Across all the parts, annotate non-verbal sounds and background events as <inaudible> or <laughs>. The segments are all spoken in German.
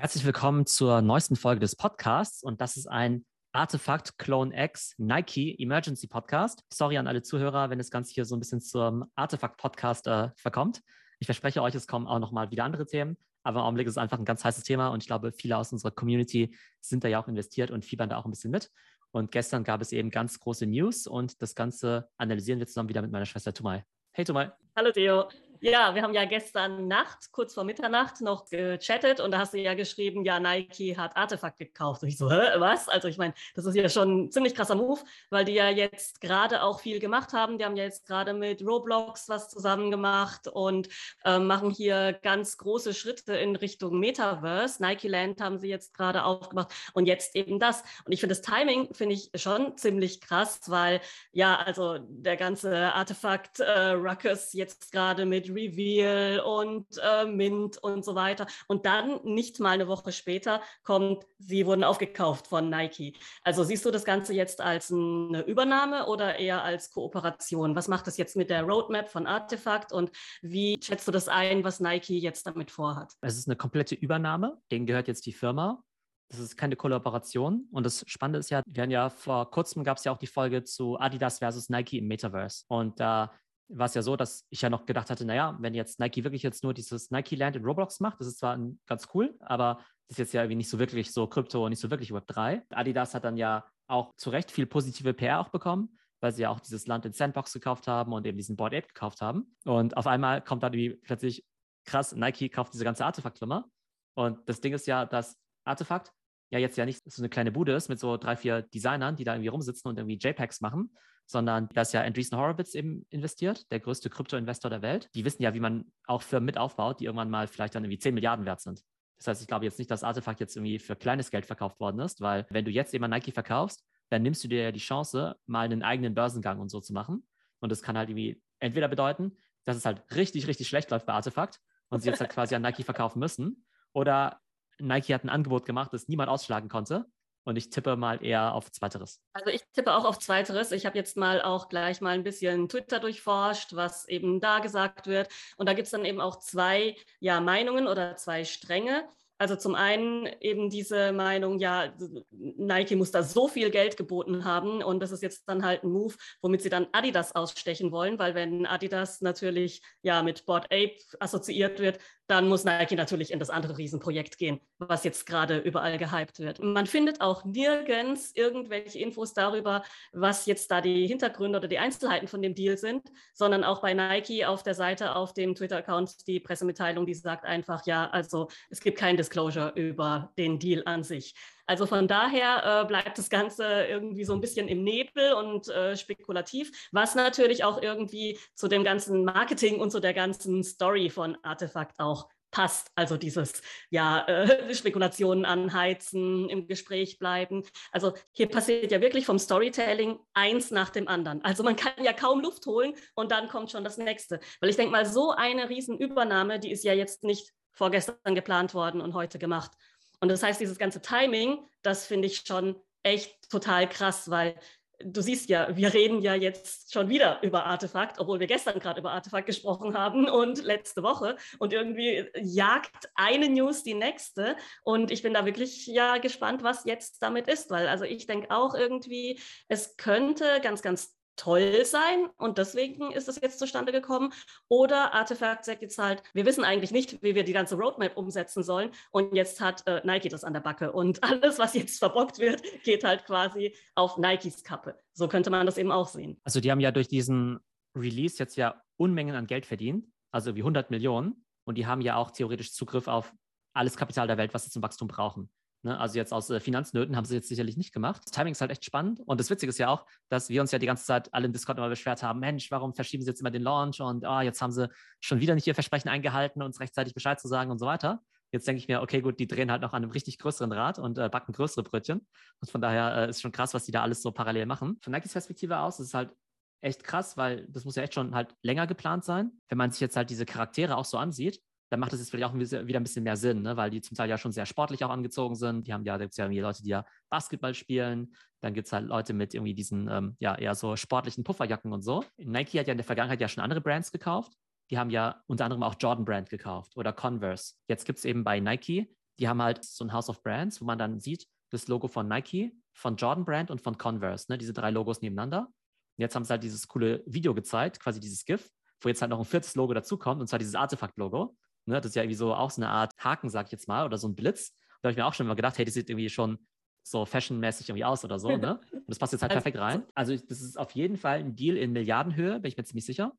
Herzlich willkommen zur neuesten Folge des Podcasts und das ist ein Artefakt Clone X Nike Emergency Podcast. Sorry an alle Zuhörer, wenn das Ganze hier so ein bisschen zum Artefakt Podcast äh, verkommt. Ich verspreche euch, es kommen auch nochmal wieder andere Themen, aber im Augenblick ist es einfach ein ganz heißes Thema und ich glaube, viele aus unserer Community sind da ja auch investiert und fiebern da auch ein bisschen mit. Und gestern gab es eben ganz große News und das Ganze analysieren wir zusammen wieder mit meiner Schwester Tumai. Hey Tumai. Hallo Theo. Ja, wir haben ja gestern Nacht, kurz vor Mitternacht, noch gechattet und da hast du ja geschrieben, ja, Nike hat Artefakt gekauft. Und ich so, hä, was? Also ich meine, das ist ja schon ein ziemlich krasser Move, weil die ja jetzt gerade auch viel gemacht haben. Die haben ja jetzt gerade mit Roblox was zusammen gemacht und äh, machen hier ganz große Schritte in Richtung Metaverse. Nike Land haben sie jetzt gerade aufgemacht und jetzt eben das. Und ich finde das Timing, finde ich schon ziemlich krass, weil ja, also der ganze Artefakt äh, jetzt gerade mit Reveal und äh, Mint und so weiter. Und dann nicht mal eine Woche später kommt, sie wurden aufgekauft von Nike. Also siehst du das Ganze jetzt als eine Übernahme oder eher als Kooperation? Was macht das jetzt mit der Roadmap von Artefakt und wie schätzt du das ein, was Nike jetzt damit vorhat? Es ist eine komplette Übernahme. Denen gehört jetzt die Firma. Das ist keine Kollaboration. Und das Spannende ist ja, wir haben ja vor kurzem gab es ja auch die Folge zu Adidas versus Nike im Metaverse. Und da war es ja so, dass ich ja noch gedacht hatte, naja, wenn jetzt Nike wirklich jetzt nur dieses Nike Land in Roblox macht, das ist zwar ganz cool, aber das ist jetzt ja irgendwie nicht so wirklich so Krypto und nicht so wirklich Web 3. Adidas hat dann ja auch zu Recht viel positive PR auch bekommen, weil sie ja auch dieses Land in Sandbox gekauft haben und eben diesen Board Ape gekauft haben. Und auf einmal kommt dann irgendwie plötzlich krass, Nike kauft diese ganze Artefakt-Firma. Und das Ding ist ja, dass Artefakt ja jetzt ja nicht so eine kleine Bude ist mit so drei, vier Designern, die da irgendwie rumsitzen und irgendwie JPEGs machen, sondern da ist ja Andreessen Horowitz eben investiert, der größte Krypto-Investor der Welt. Die wissen ja, wie man auch Firmen mit aufbaut, die irgendwann mal vielleicht dann irgendwie 10 Milliarden wert sind. Das heißt, ich glaube jetzt nicht, dass Artefakt jetzt irgendwie für kleines Geld verkauft worden ist, weil wenn du jetzt eben Nike verkaufst, dann nimmst du dir ja die Chance, mal einen eigenen Börsengang und so zu machen. Und das kann halt irgendwie entweder bedeuten, dass es halt richtig, richtig schlecht läuft bei Artefakt und sie jetzt halt <laughs> quasi an Nike verkaufen müssen. Oder Nike hat ein Angebot gemacht, das niemand ausschlagen konnte und ich tippe mal eher auf Zweiteres. Also ich tippe auch auf Zweiteres. Ich habe jetzt mal auch gleich mal ein bisschen Twitter durchforscht, was eben da gesagt wird. Und da gibt es dann eben auch zwei ja, Meinungen oder zwei Stränge. Also zum einen eben diese Meinung, ja, Nike muss da so viel Geld geboten haben und das ist jetzt dann halt ein Move, womit sie dann Adidas ausstechen wollen, weil wenn Adidas natürlich ja mit Board Ape assoziiert wird, dann muss Nike natürlich in das andere Riesenprojekt gehen, was jetzt gerade überall gehypt wird. Man findet auch nirgends irgendwelche Infos darüber, was jetzt da die Hintergründe oder die Einzelheiten von dem Deal sind, sondern auch bei Nike auf der Seite, auf dem Twitter-Account, die Pressemitteilung, die sagt einfach, ja, also es gibt kein Disclosure über den Deal an sich. Also von daher äh, bleibt das Ganze irgendwie so ein bisschen im Nebel und äh, spekulativ, was natürlich auch irgendwie zu dem ganzen Marketing und zu der ganzen Story von Artefakt auch passt. Also dieses, ja, äh, <laughs> Spekulationen anheizen, im Gespräch bleiben. Also hier passiert ja wirklich vom Storytelling eins nach dem anderen. Also man kann ja kaum Luft holen und dann kommt schon das nächste. Weil ich denke mal, so eine Riesenübernahme, die ist ja jetzt nicht vorgestern geplant worden und heute gemacht. Und das heißt, dieses ganze Timing, das finde ich schon echt total krass, weil du siehst ja, wir reden ja jetzt schon wieder über Artefakt, obwohl wir gestern gerade über Artefakt gesprochen haben und letzte Woche. Und irgendwie jagt eine News die nächste. Und ich bin da wirklich ja gespannt, was jetzt damit ist, weil also ich denke auch irgendwie, es könnte ganz, ganz toll sein und deswegen ist es jetzt zustande gekommen. Oder Artefakt sagt jetzt halt, wir wissen eigentlich nicht, wie wir die ganze Roadmap umsetzen sollen und jetzt hat äh, Nike das an der Backe und <laughs> alles, was jetzt verbockt wird, geht halt quasi auf Nikes Kappe. So könnte man das eben auch sehen. Also die haben ja durch diesen Release jetzt ja Unmengen an Geld verdient, also wie 100 Millionen und die haben ja auch theoretisch Zugriff auf alles Kapital der Welt, was sie zum Wachstum brauchen. Ne? Also jetzt aus äh, Finanznöten haben sie jetzt sicherlich nicht gemacht. Das Timing ist halt echt spannend. Und das Witzige ist ja auch, dass wir uns ja die ganze Zeit alle im Discord immer beschwert haben, Mensch, warum verschieben sie jetzt immer den Launch und oh, jetzt haben sie schon wieder nicht ihr Versprechen eingehalten, uns rechtzeitig Bescheid zu sagen und so weiter. Jetzt denke ich mir, okay, gut, die drehen halt noch an einem richtig größeren Rad und äh, backen größere Brötchen. Und von daher äh, ist schon krass, was die da alles so parallel machen. Von Nikes Perspektive aus ist es halt echt krass, weil das muss ja echt schon halt länger geplant sein. Wenn man sich jetzt halt diese Charaktere auch so ansieht, dann macht es jetzt vielleicht auch wieder ein bisschen mehr Sinn, ne? weil die zum Teil ja schon sehr sportlich auch angezogen sind. Die haben ja, da gibt es ja Leute, die ja Basketball spielen. Dann gibt es halt Leute mit irgendwie diesen, ähm, ja, eher so sportlichen Pufferjacken und so. Nike hat ja in der Vergangenheit ja schon andere Brands gekauft. Die haben ja unter anderem auch Jordan Brand gekauft oder Converse. Jetzt gibt es eben bei Nike die haben halt so ein House of Brands, wo man dann sieht, das Logo von Nike, von Jordan Brand und von Converse, ne? diese drei Logos nebeneinander. Und jetzt haben sie halt dieses coole Video gezeigt, quasi dieses GIF, wo jetzt halt noch ein viertes Logo dazukommt, und zwar dieses Artefakt-Logo. Ne? Das ist ja irgendwie so auch so eine Art Haken, sag ich jetzt mal, oder so ein Blitz. Da habe ich mir auch schon mal gedacht, hey, das sieht irgendwie schon so fashionmäßig irgendwie aus oder so, ne? <laughs> Und das passt jetzt halt perfekt rein. Also das ist auf jeden Fall ein Deal in Milliardenhöhe, bin ich mir ziemlich sicher.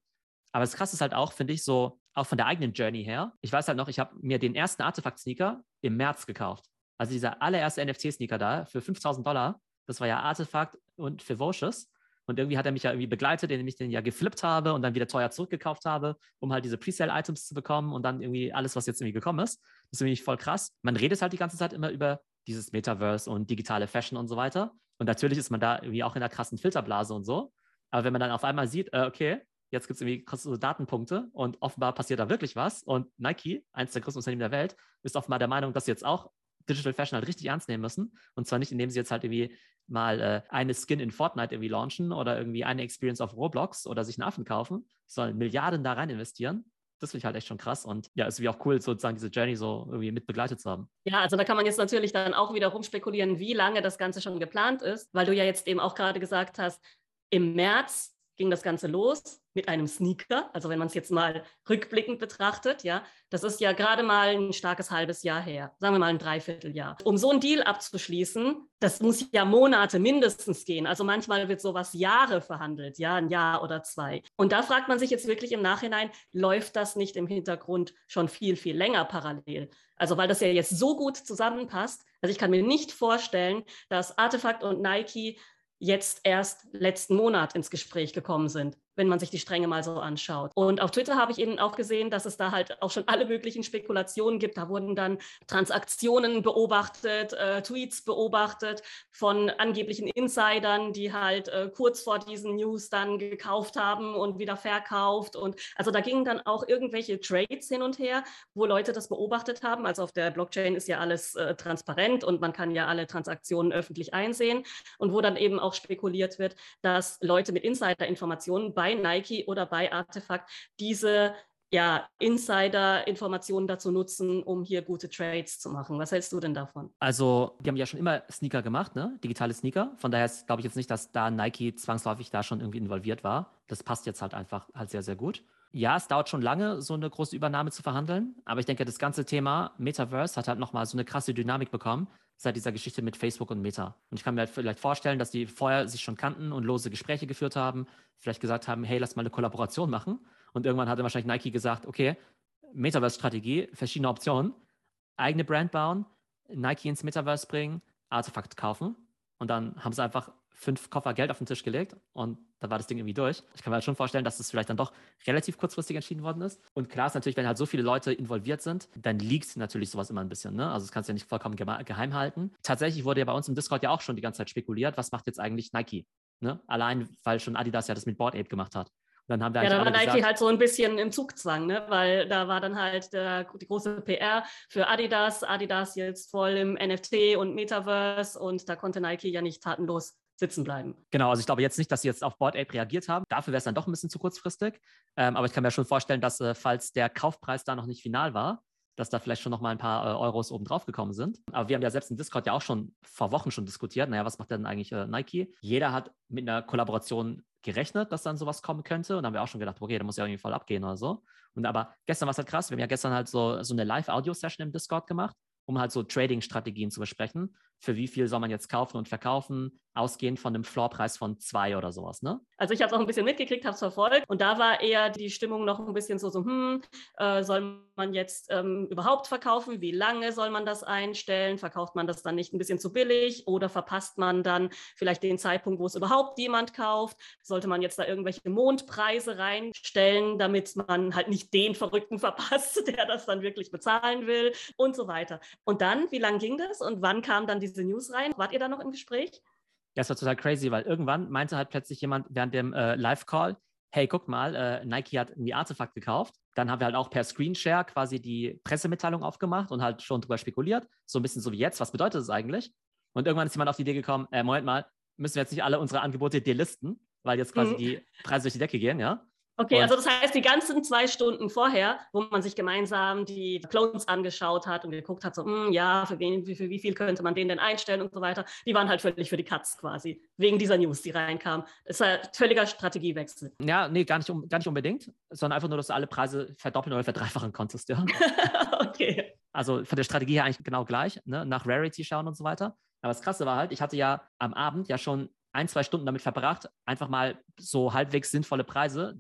Aber das Krasse ist halt auch, finde ich, so auch von der eigenen Journey her. Ich weiß halt noch, ich habe mir den ersten Artefakt-Sneaker im März gekauft. Also dieser allererste NFT-Sneaker da für 5000 Dollar. Das war ja Artefakt und Fivocious. Und irgendwie hat er mich ja irgendwie begleitet, indem ich den ja geflippt habe und dann wieder teuer zurückgekauft habe, um halt diese Presale-Items zu bekommen und dann irgendwie alles, was jetzt irgendwie gekommen ist. Das ist irgendwie voll krass. Man redet halt die ganze Zeit immer über dieses Metaverse und digitale Fashion und so weiter. Und natürlich ist man da irgendwie auch in einer krassen Filterblase und so. Aber wenn man dann auf einmal sieht, äh, okay, jetzt gibt es irgendwie kostenlose Datenpunkte und offenbar passiert da wirklich was. Und Nike, eines der größten Unternehmen der Welt, ist offenbar der Meinung, dass sie jetzt auch Digital Fashion halt richtig ernst nehmen müssen. Und zwar nicht, indem sie jetzt halt irgendwie mal äh, eine Skin in Fortnite irgendwie launchen oder irgendwie eine Experience auf Roblox oder sich einen Affen kaufen, sondern Milliarden da rein investieren. Das finde ich halt echt schon krass und ja, ist wie auch cool, sozusagen diese Journey so irgendwie mit begleitet zu haben. Ja, also da kann man jetzt natürlich dann auch wieder rumspekulieren, wie lange das Ganze schon geplant ist, weil du ja jetzt eben auch gerade gesagt hast, im März ging das Ganze los mit einem Sneaker. Also wenn man es jetzt mal rückblickend betrachtet, ja, das ist ja gerade mal ein starkes halbes Jahr her, sagen wir mal ein Dreivierteljahr. Um so einen Deal abzuschließen, das muss ja Monate mindestens gehen. Also manchmal wird sowas Jahre verhandelt, ja, ein Jahr oder zwei. Und da fragt man sich jetzt wirklich im Nachhinein, läuft das nicht im Hintergrund schon viel, viel länger parallel? Also weil das ja jetzt so gut zusammenpasst. Also ich kann mir nicht vorstellen, dass Artefakt und Nike jetzt erst letzten Monat ins Gespräch gekommen sind wenn man sich die Stränge mal so anschaut. Und auf Twitter habe ich eben auch gesehen, dass es da halt auch schon alle möglichen Spekulationen gibt. Da wurden dann Transaktionen beobachtet, äh, Tweets beobachtet von angeblichen Insidern, die halt äh, kurz vor diesen News dann gekauft haben und wieder verkauft. Und also da gingen dann auch irgendwelche Trades hin und her, wo Leute das beobachtet haben. Also auf der Blockchain ist ja alles äh, transparent und man kann ja alle Transaktionen öffentlich einsehen. Und wo dann eben auch spekuliert wird, dass Leute mit Insider-Informationen bei Nike oder bei Artefakt diese ja, Insider-Informationen dazu nutzen, um hier gute Trades zu machen. Was hältst du denn davon? Also, die haben ja schon immer Sneaker gemacht, ne? digitale Sneaker. Von daher glaube ich jetzt nicht, dass da Nike zwangsläufig da schon irgendwie involviert war. Das passt jetzt halt einfach halt sehr, sehr gut. Ja, es dauert schon lange, so eine große Übernahme zu verhandeln. Aber ich denke, das ganze Thema Metaverse hat halt nochmal so eine krasse Dynamik bekommen seit dieser Geschichte mit Facebook und Meta. Und ich kann mir halt vielleicht vorstellen, dass die vorher sich schon kannten und lose Gespräche geführt haben, vielleicht gesagt haben, hey, lass mal eine Kollaboration machen. Und irgendwann hatte wahrscheinlich Nike gesagt, okay, Metaverse-Strategie, verschiedene Optionen, eigene Brand bauen, Nike ins Metaverse bringen, Artefakt kaufen. Und dann haben sie einfach fünf Koffer Geld auf den Tisch gelegt und da war das Ding irgendwie durch. Ich kann mir halt schon vorstellen, dass das vielleicht dann doch relativ kurzfristig entschieden worden ist. Und klar ist natürlich, wenn halt so viele Leute involviert sind, dann liegt natürlich sowas immer ein bisschen. Ne? Also das kannst du ja nicht vollkommen geheim halten. Tatsächlich wurde ja bei uns im Discord ja auch schon die ganze Zeit spekuliert, was macht jetzt eigentlich Nike? Ne? Allein, weil schon Adidas ja das mit Board Ape gemacht hat. Und dann haben wir ja, da war Nike gesagt, halt so ein bisschen im Zugzwang, ne? weil da war dann halt der, die große PR für Adidas. Adidas jetzt voll im NFT und Metaverse und da konnte Nike ja nicht tatenlos sitzen bleiben. Genau, also ich glaube jetzt nicht, dass sie jetzt auf Board Ape reagiert haben. Dafür wäre es dann doch ein bisschen zu kurzfristig. Ähm, aber ich kann mir schon vorstellen, dass äh, falls der Kaufpreis da noch nicht final war, dass da vielleicht schon noch mal ein paar äh, Euros oben drauf gekommen sind. Aber wir haben ja selbst im Discord ja auch schon vor Wochen schon diskutiert. Naja, was macht denn eigentlich äh, Nike? Jeder hat mit einer Kollaboration gerechnet, dass dann sowas kommen könnte. Und dann haben wir auch schon gedacht, okay, da muss ja irgendwie voll abgehen oder so. Und aber gestern war es halt krass. Wir haben ja gestern halt so, so eine Live-Audio-Session im Discord gemacht um halt so Trading-Strategien zu besprechen. Für wie viel soll man jetzt kaufen und verkaufen, ausgehend von einem Floorpreis von zwei oder sowas, ne? Also ich habe es auch ein bisschen mitgekriegt, habe es verfolgt und da war eher die Stimmung noch ein bisschen so, so hm, äh, soll man jetzt ähm, überhaupt verkaufen? Wie lange soll man das einstellen? Verkauft man das dann nicht ein bisschen zu billig oder verpasst man dann vielleicht den Zeitpunkt, wo es überhaupt jemand kauft? Sollte man jetzt da irgendwelche Mondpreise reinstellen, damit man halt nicht den Verrückten <laughs> verpasst, der das dann wirklich bezahlen will und so weiter. Und dann, wie lange ging das und wann kam dann diese News rein? Wart ihr da noch im Gespräch? Ja, es war total crazy, weil irgendwann meinte halt plötzlich jemand während dem äh, Live-Call, hey, guck mal, äh, Nike hat irgendwie Artefakt gekauft. Dann haben wir halt auch per Screenshare quasi die Pressemitteilung aufgemacht und halt schon drüber spekuliert. So ein bisschen so wie jetzt. Was bedeutet das eigentlich? Und irgendwann ist jemand auf die Idee gekommen, äh, Moment mal, müssen wir jetzt nicht alle unsere Angebote delisten, weil jetzt quasi mhm. die Preise durch die Decke gehen, ja? Okay, und also das heißt, die ganzen zwei Stunden vorher, wo man sich gemeinsam die Clones angeschaut hat und geguckt hat, so, mh, hm, ja, für, wen, für wie viel könnte man den denn einstellen und so weiter, die waren halt völlig für die Katz quasi, wegen dieser News, die reinkam. Das ist ein völliger Strategiewechsel. Ja, nee, gar nicht, gar nicht unbedingt, sondern einfach nur, dass du alle Preise verdoppeln oder verdreifachen konntest, ja. <laughs> okay. Also von der Strategie her eigentlich genau gleich, ne? nach Rarity schauen und so weiter. Aber das Krasse war halt, ich hatte ja am Abend ja schon ein, zwei Stunden damit verbracht, einfach mal so halbwegs sinnvolle Preise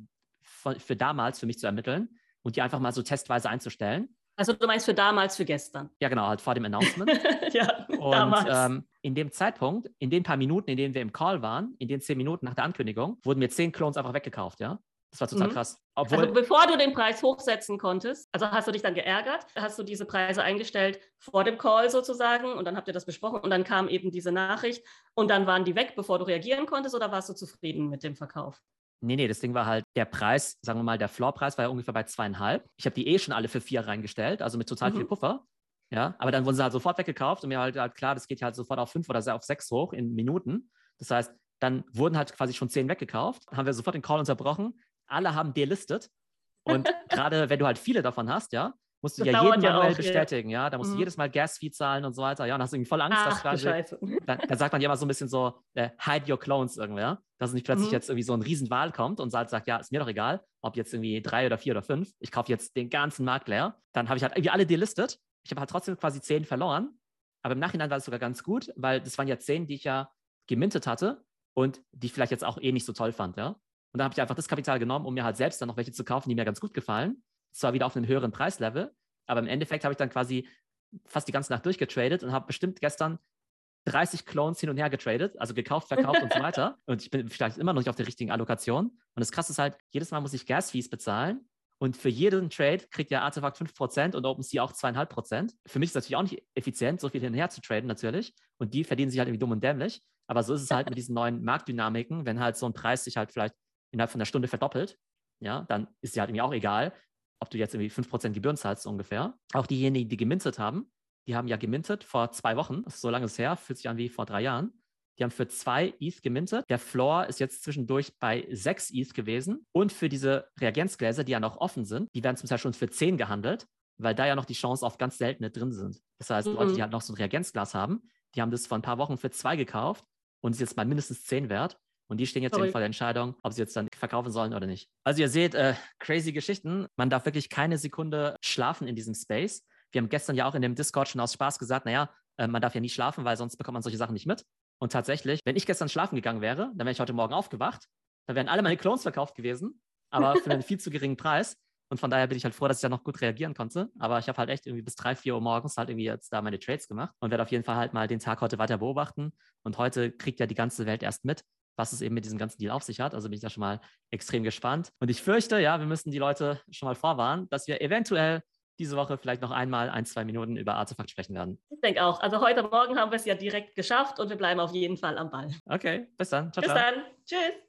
für damals für mich zu ermitteln und die einfach mal so testweise einzustellen. Also du meinst für damals, für gestern? Ja, genau, halt vor dem Announcement. <laughs> ja, und damals. Ähm, in dem Zeitpunkt, in den paar Minuten, in denen wir im Call waren, in den zehn Minuten nach der Ankündigung, wurden mir zehn Clones einfach weggekauft, ja. Das war total mhm. krass. Obwohl, also bevor du den Preis hochsetzen konntest, also hast du dich dann geärgert, hast du diese Preise eingestellt vor dem Call sozusagen und dann habt ihr das besprochen und dann kam eben diese Nachricht und dann waren die weg, bevor du reagieren konntest oder warst du zufrieden mit dem Verkauf? Nee, nee, das Ding war halt, der Preis, sagen wir mal, der Floorpreis war ja ungefähr bei zweieinhalb. Ich habe die eh schon alle für vier reingestellt, also mit total mhm. viel Puffer. Ja, aber dann wurden sie halt sofort weggekauft und mir halt, halt klar, das geht halt sofort auf fünf oder auf sechs hoch in Minuten. Das heißt, dann wurden halt quasi schon zehn weggekauft, haben wir sofort den Call unterbrochen. Alle haben delistet. Und <laughs> gerade wenn du halt viele davon hast, ja, musst du das ja jeden manuell ja bestätigen, ja. Da musst mhm. du jedes Mal Gas-Fee zahlen und so weiter. Ja, und hast irgendwie voll Angst, Ach, dass quasi. Dann, <laughs> dann, sagt man ja immer so ein bisschen so, äh, hide your clones irgendwer. Dass nicht plötzlich mhm. jetzt irgendwie so ein Riesenwahl kommt und sagt, sagt, ja, ist mir doch egal, ob jetzt irgendwie drei oder vier oder fünf. Ich kaufe jetzt den ganzen Markt leer. Dann habe ich halt irgendwie alle delistet. Ich habe halt trotzdem quasi zehn verloren. Aber im Nachhinein war es sogar ganz gut, weil das waren ja zehn, die ich ja gemintet hatte und die ich vielleicht jetzt auch eh nicht so toll fand, ja. Und dann habe ich einfach das Kapital genommen, um mir halt selbst dann noch welche zu kaufen, die mir ganz gut gefallen zwar wieder auf einem höheren Preislevel, aber im Endeffekt habe ich dann quasi fast die ganze Nacht durchgetradet und habe bestimmt gestern 30 Clones hin und her getradet, also gekauft, verkauft und so weiter. <laughs> Und ich bin vielleicht immer noch nicht auf der richtigen Allokation. Und das Krasse ist halt, jedes Mal muss ich Gas-Fees bezahlen. Und für jeden Trade kriegt der Artefakt 5% und OpenSea auch 2,5%. Für mich ist es natürlich auch nicht effizient, so viel hin und her zu traden natürlich. Und die verdienen sich halt irgendwie dumm und dämlich. Aber so ist es halt mit diesen neuen Marktdynamiken, wenn halt so ein Preis sich halt vielleicht innerhalb von einer Stunde verdoppelt, ja, dann ist ja halt irgendwie auch egal, ob du jetzt irgendwie 5% Gebühren zahlst ungefähr. Auch diejenigen, die gemintet haben, die haben ja gemintet vor zwei Wochen, das ist so lange ist her, fühlt sich an wie vor drei Jahren. Die haben für zwei ETH gemintet. Der Floor ist jetzt zwischendurch bei sechs ETH gewesen. Und für diese Reagenzgläser, die ja noch offen sind, die werden zum Teil schon für zehn gehandelt, weil da ja noch die Chance auf ganz seltene drin sind. Das heißt, mhm. Leute, die halt noch so ein Reagenzglas haben, die haben das vor ein paar Wochen für zwei gekauft und ist jetzt mal mindestens zehn wert. Und die stehen jetzt Sorry. vor der Entscheidung, ob sie jetzt dann verkaufen sollen oder nicht. Also ihr seht, äh, crazy Geschichten. Man darf wirklich keine Sekunde schlafen in diesem Space. Wir haben gestern ja auch in dem Discord schon aus Spaß gesagt, naja, äh, man darf ja nie schlafen, weil sonst bekommt man solche Sachen nicht mit. Und tatsächlich, wenn ich gestern schlafen gegangen wäre, dann wäre ich heute Morgen aufgewacht, dann wären alle meine Clones verkauft gewesen, aber <laughs> für einen viel zu geringen Preis. Und von daher bin ich halt froh, dass ich da noch gut reagieren konnte. Aber ich habe halt echt irgendwie bis drei, vier Uhr morgens halt irgendwie jetzt da meine Trades gemacht und werde auf jeden Fall halt mal den Tag heute weiter beobachten. Und heute kriegt ja die ganze Welt erst mit, was es eben mit diesem ganzen Deal auf sich hat. Also bin ich da schon mal extrem gespannt. Und ich fürchte, ja, wir müssen die Leute schon mal vorwarnen, dass wir eventuell diese Woche vielleicht noch einmal ein, zwei Minuten über Artefakt sprechen werden. Ich denke auch. Also heute Morgen haben wir es ja direkt geschafft und wir bleiben auf jeden Fall am Ball. Okay, bis dann. Ciao, bis ciao. dann. Tschüss.